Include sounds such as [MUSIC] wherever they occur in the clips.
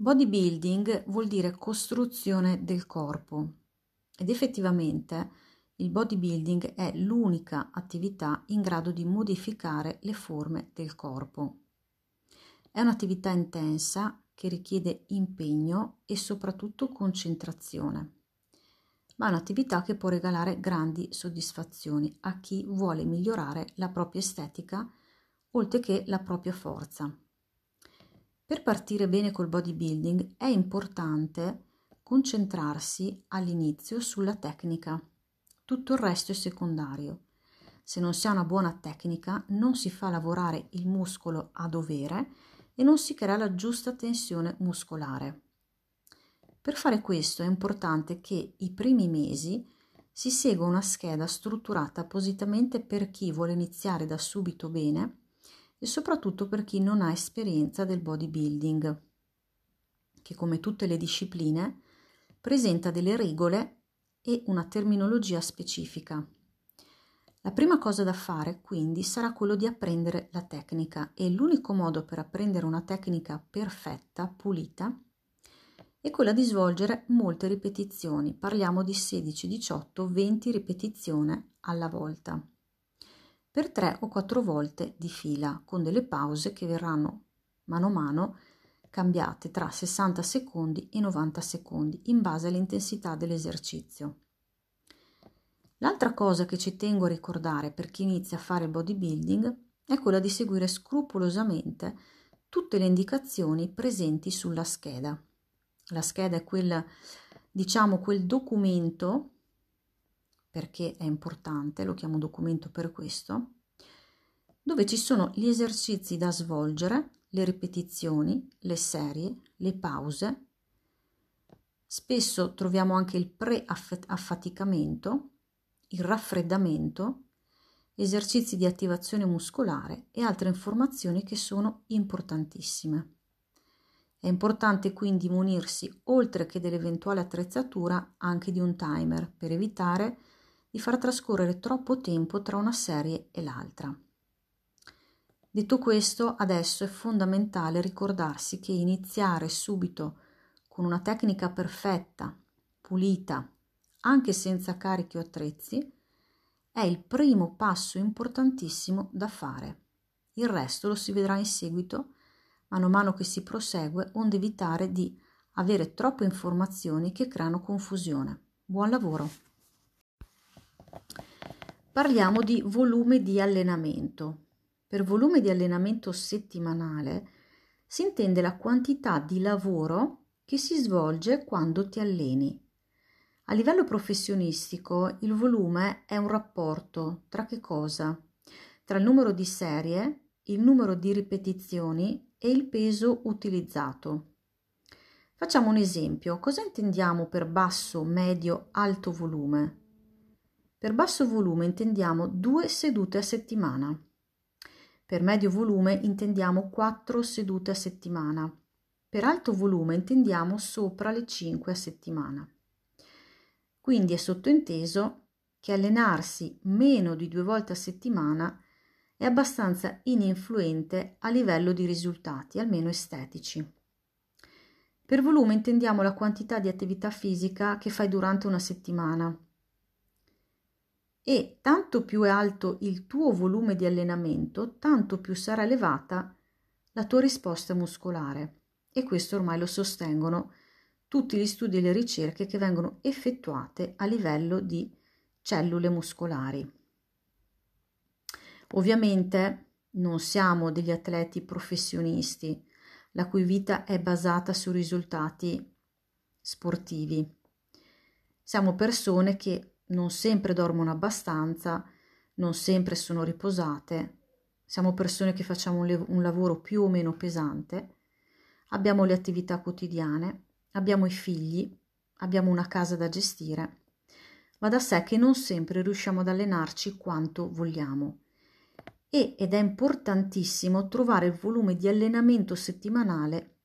Bodybuilding vuol dire costruzione del corpo ed effettivamente il bodybuilding è l'unica attività in grado di modificare le forme del corpo. È un'attività intensa che richiede impegno e soprattutto concentrazione, ma è un'attività che può regalare grandi soddisfazioni a chi vuole migliorare la propria estetica oltre che la propria forza. Per partire bene col bodybuilding è importante concentrarsi all'inizio sulla tecnica. Tutto il resto è secondario. Se non si ha una buona tecnica non si fa lavorare il muscolo a dovere e non si crea la giusta tensione muscolare. Per fare questo è importante che i primi mesi si segua una scheda strutturata appositamente per chi vuole iniziare da subito bene e soprattutto per chi non ha esperienza del bodybuilding, che come tutte le discipline presenta delle regole e una terminologia specifica. La prima cosa da fare quindi sarà quello di apprendere la tecnica e l'unico modo per apprendere una tecnica perfetta, pulita, è quella di svolgere molte ripetizioni. Parliamo di 16, 18, 20 ripetizioni alla volta per tre o quattro volte di fila, con delle pause che verranno mano a mano cambiate tra 60 secondi e 90 secondi in base all'intensità dell'esercizio. L'altra cosa che ci tengo a ricordare per chi inizia a fare bodybuilding è quella di seguire scrupolosamente tutte le indicazioni presenti sulla scheda. La scheda è quel, diciamo, quel documento perché è importante, lo chiamo documento per questo, dove ci sono gli esercizi da svolgere, le ripetizioni, le serie, le pause. Spesso troviamo anche il pre-affaticamento, il raffreddamento, esercizi di attivazione muscolare e altre informazioni che sono importantissime. È importante quindi munirsi, oltre che dell'eventuale attrezzatura, anche di un timer per evitare di far trascorrere troppo tempo tra una serie e l'altra. Detto questo, adesso è fondamentale ricordarsi che iniziare subito con una tecnica perfetta, pulita, anche senza carichi o attrezzi, è il primo passo importantissimo da fare. Il resto lo si vedrà in seguito, mano a mano che si prosegue, onde evitare di avere troppe informazioni che creano confusione. Buon lavoro! Parliamo di volume di allenamento. Per volume di allenamento settimanale si intende la quantità di lavoro che si svolge quando ti alleni. A livello professionistico il volume è un rapporto tra che cosa? Tra il numero di serie, il numero di ripetizioni e il peso utilizzato. Facciamo un esempio. Cosa intendiamo per basso, medio, alto volume? Per basso volume intendiamo due sedute a settimana. Per medio volume intendiamo quattro sedute a settimana. Per alto volume intendiamo sopra le 5 a settimana. Quindi è sottointeso che allenarsi meno di due volte a settimana è abbastanza ininfluente a livello di risultati, almeno estetici. Per volume intendiamo la quantità di attività fisica che fai durante una settimana e tanto più è alto il tuo volume di allenamento, tanto più sarà elevata la tua risposta muscolare. E questo ormai lo sostengono tutti gli studi e le ricerche che vengono effettuate a livello di cellule muscolari. Ovviamente non siamo degli atleti professionisti, la cui vita è basata su risultati sportivi. Siamo persone che non sempre dormono abbastanza, non sempre sono riposate, siamo persone che facciamo un, lev- un lavoro più o meno pesante, abbiamo le attività quotidiane, abbiamo i figli, abbiamo una casa da gestire. Va da sé che non sempre riusciamo ad allenarci quanto vogliamo. E, ed è importantissimo trovare il volume di allenamento settimanale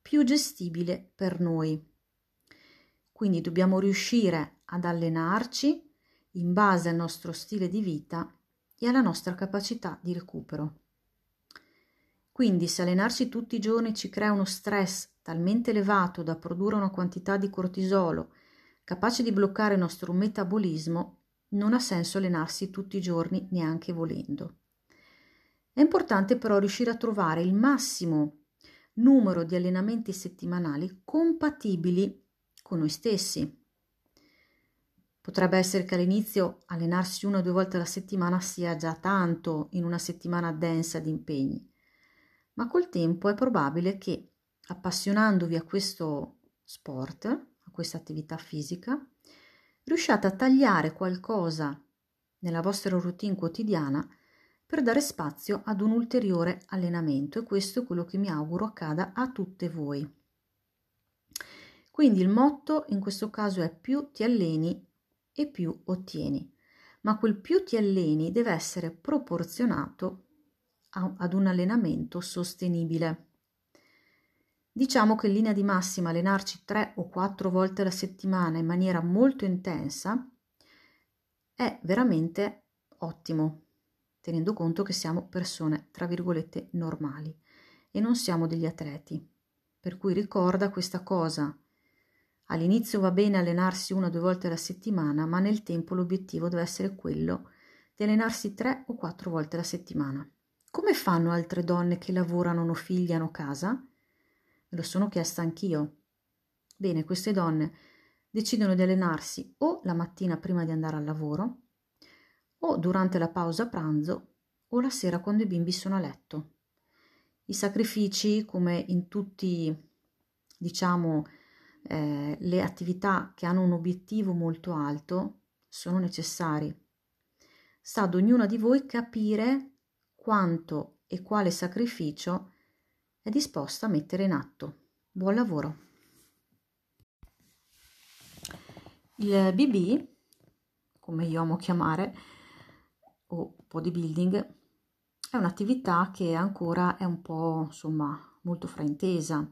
più gestibile per noi. Quindi dobbiamo riuscire ad allenarci in base al nostro stile di vita e alla nostra capacità di recupero. Quindi se allenarci tutti i giorni ci crea uno stress talmente elevato da produrre una quantità di cortisolo capace di bloccare il nostro metabolismo, non ha senso allenarsi tutti i giorni neanche volendo. È importante però riuscire a trovare il massimo numero di allenamenti settimanali compatibili con noi stessi. Potrebbe essere che all'inizio allenarsi una o due volte alla settimana sia già tanto in una settimana densa di impegni, ma col tempo è probabile che appassionandovi a questo sport, a questa attività fisica, riusciate a tagliare qualcosa nella vostra routine quotidiana per dare spazio ad un ulteriore allenamento e questo è quello che mi auguro accada a tutte voi. Quindi il motto in questo caso è più ti alleni e più ottieni, ma quel più ti alleni deve essere proporzionato a, ad un allenamento sostenibile. Diciamo che in linea di massima allenarci tre o quattro volte alla settimana in maniera molto intensa è veramente ottimo, tenendo conto che siamo persone, tra virgolette, normali e non siamo degli atleti. Per cui ricorda questa cosa. All'inizio va bene allenarsi una o due volte alla settimana, ma nel tempo l'obiettivo deve essere quello di allenarsi tre o quattro volte alla settimana. Come fanno altre donne che lavorano o figli hanno casa? Me lo sono chiesta anch'io. Bene, queste donne decidono di allenarsi o la mattina prima di andare al lavoro, o durante la pausa pranzo, o la sera quando i bimbi sono a letto. I sacrifici, come in tutti, diciamo, eh, le attività che hanno un obiettivo molto alto, sono necessari. Sta ad ognuna di voi capire quanto e quale sacrificio è disposta a mettere in atto. Buon lavoro! Il BB, come io amo chiamare, o bodybuilding, è un'attività che ancora è un po', insomma, molto fraintesa,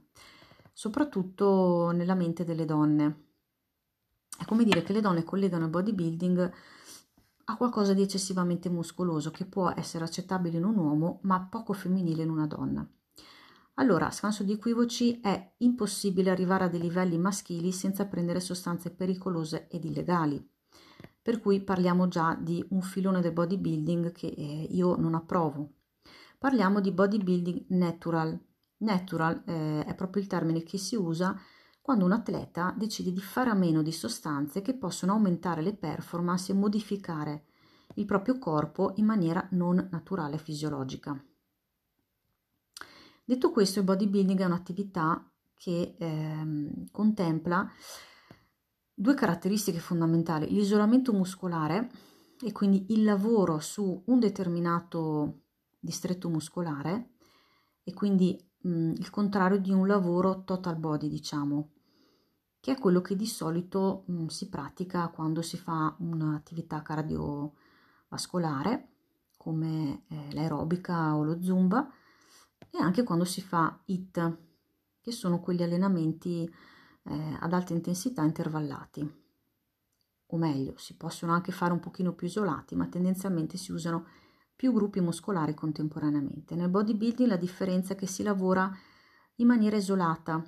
soprattutto nella mente delle donne. È come dire che le donne collegano il bodybuilding a qualcosa di eccessivamente muscoloso che può essere accettabile in un uomo ma poco femminile in una donna. Allora, scanso di equivoci, è impossibile arrivare a dei livelli maschili senza prendere sostanze pericolose ed illegali. Per cui parliamo già di un filone del bodybuilding che eh, io non approvo. Parliamo di bodybuilding natural. Natural eh, è proprio il termine che si usa quando un atleta decide di fare a meno di sostanze che possono aumentare le performance e modificare il proprio corpo in maniera non naturale e fisiologica. Detto questo, il bodybuilding è un'attività che ehm, contempla due caratteristiche fondamentali, l'isolamento muscolare e quindi il lavoro su un determinato distretto muscolare e quindi mh, il contrario di un lavoro total body, diciamo, che è quello che di solito mh, si pratica quando si fa un'attività cardiovascolare come eh, l'aerobica o lo zumba e anche quando si fa HIT, che sono quegli allenamenti eh, ad alta intensità intervallati. O meglio, si possono anche fare un pochino più isolati, ma tendenzialmente si usano più gruppi muscolari contemporaneamente. Nel bodybuilding la differenza è che si lavora in maniera isolata,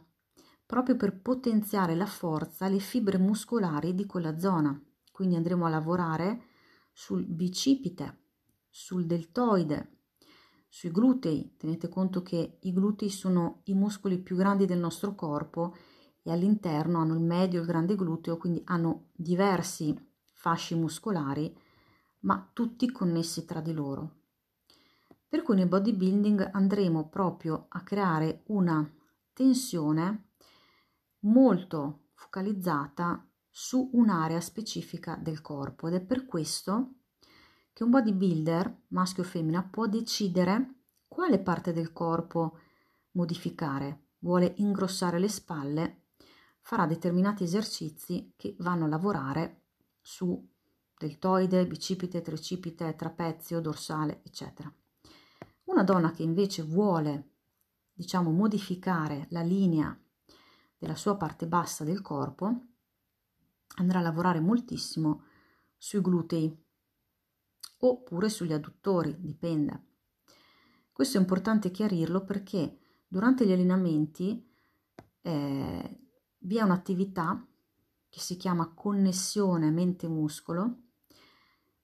proprio per potenziare la forza, le fibre muscolari di quella zona. Quindi andremo a lavorare sul bicipite, sul deltoide, sui glutei, tenete conto che i glutei sono i muscoli più grandi del nostro corpo e all'interno hanno il medio e il grande gluteo, quindi hanno diversi fasci muscolari, ma tutti connessi tra di loro. Per cui nel bodybuilding andremo proprio a creare una tensione molto focalizzata su un'area specifica del corpo ed è per questo che un bodybuilder, maschio o femmina, può decidere quale parte del corpo modificare. Vuole ingrossare le spalle, farà determinati esercizi che vanno a lavorare su deltoide, bicipite, tricipite, trapezio, dorsale, eccetera. Una donna che invece vuole, diciamo, modificare la linea della sua parte bassa del corpo, andrà a lavorare moltissimo sui glutei, oppure sugli adduttori, dipende. Questo è importante chiarirlo perché durante gli allenamenti eh, vi è un'attività che si chiama connessione mente-muscolo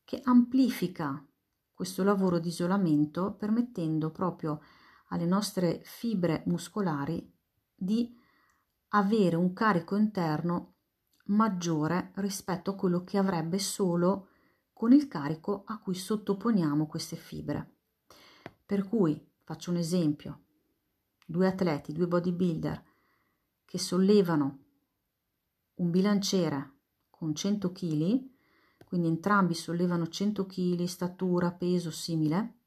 che amplifica questo lavoro di isolamento permettendo proprio alle nostre fibre muscolari di avere un carico interno maggiore rispetto a quello che avrebbe solo con il carico a cui sottoponiamo queste fibre. Per cui, faccio un esempio, due atleti, due bodybuilder che sollevano un bilanciere con 100 kg, quindi entrambi sollevano 100 kg, statura, peso simile,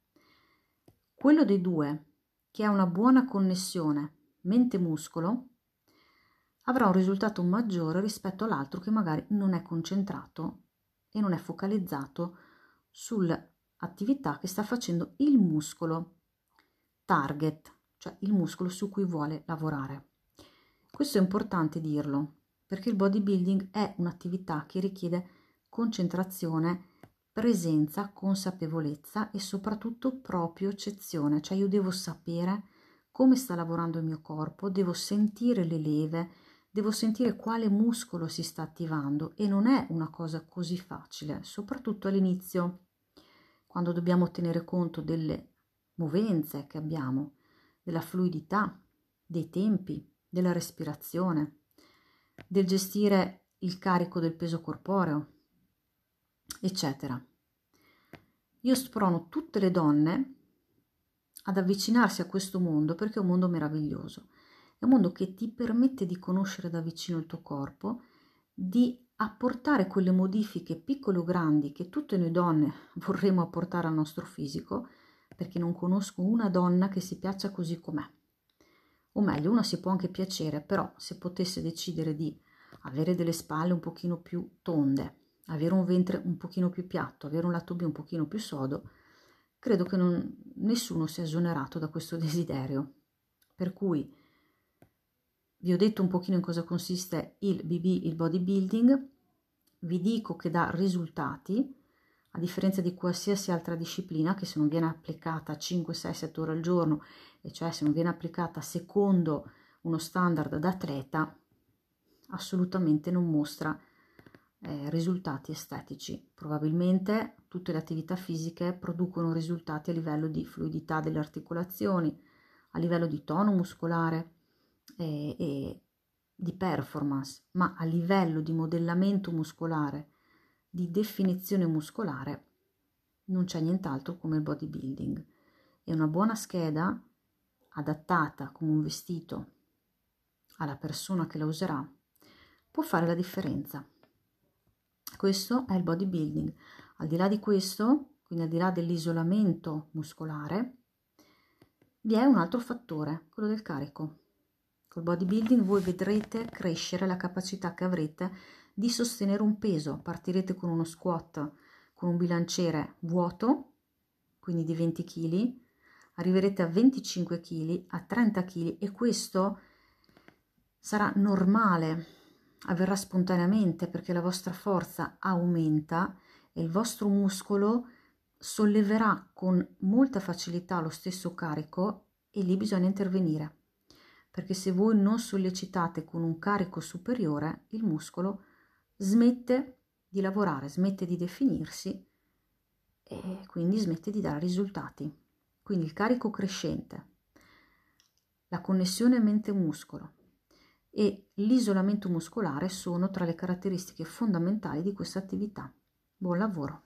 quello dei due che ha una buona connessione mente-muscolo avrà un risultato maggiore rispetto all'altro che magari non è concentrato e non è focalizzato sull'attività che sta facendo il muscolo target, cioè il muscolo su cui vuole lavorare. Questo è importante dirlo perché il bodybuilding è un'attività che richiede concentrazione, presenza, consapevolezza e soprattutto proprio eccezione, cioè io devo sapere come sta lavorando il mio corpo, devo sentire le leve, devo sentire quale muscolo si sta attivando e non è una cosa così facile, soprattutto all'inizio, quando dobbiamo tenere conto delle movenze che abbiamo, della fluidità, dei tempi, della respirazione, del gestire il carico del peso corporeo, eccetera. Io sprono tutte le donne ad avvicinarsi a questo mondo perché è un mondo meraviglioso è un mondo che ti permette di conoscere da vicino il tuo corpo, di apportare quelle modifiche piccole o grandi che tutte noi donne [LAUGHS] vorremmo apportare al nostro fisico, perché non conosco una donna che si piaccia così com'è. O meglio, una si può anche piacere, però se potesse decidere di avere delle spalle un pochino più tonde, avere un ventre un pochino più piatto, avere un lato B un pochino più sodo, credo che non, nessuno sia esonerato da questo [LAUGHS] desiderio. Per cui vi ho detto un pochino in cosa consiste il BB, il bodybuilding, vi dico che dà risultati, a differenza di qualsiasi altra disciplina che se non viene applicata 5, 6, 7 ore al giorno, e cioè se non viene applicata secondo uno standard d'atleta, assolutamente non mostra eh, risultati estetici. Probabilmente tutte le attività fisiche producono risultati a livello di fluidità delle articolazioni, a livello di tono muscolare, e, e di performance, ma a livello di modellamento muscolare, di definizione muscolare, non c'è nient'altro come il bodybuilding. E una buona scheda adattata come un vestito alla persona che la userà può fare la differenza. Questo è il bodybuilding. Al di là di questo, quindi al di là dell'isolamento muscolare, vi è un altro fattore, quello del carico. Col bodybuilding voi vedrete crescere la capacità che avrete di sostenere un peso. Partirete con uno squat con un bilanciere vuoto, quindi di 20 kg, arriverete a 25 kg, a 30 kg e questo sarà normale, avverrà spontaneamente perché la vostra forza aumenta e il vostro muscolo solleverà con molta facilità lo stesso carico e lì bisogna intervenire perché se voi non sollecitate con un carico superiore, il muscolo smette di lavorare, smette di definirsi e quindi smette di dare risultati. Quindi il carico crescente, la connessione mente-muscolo e l'isolamento muscolare sono tra le caratteristiche fondamentali di questa attività. Buon lavoro!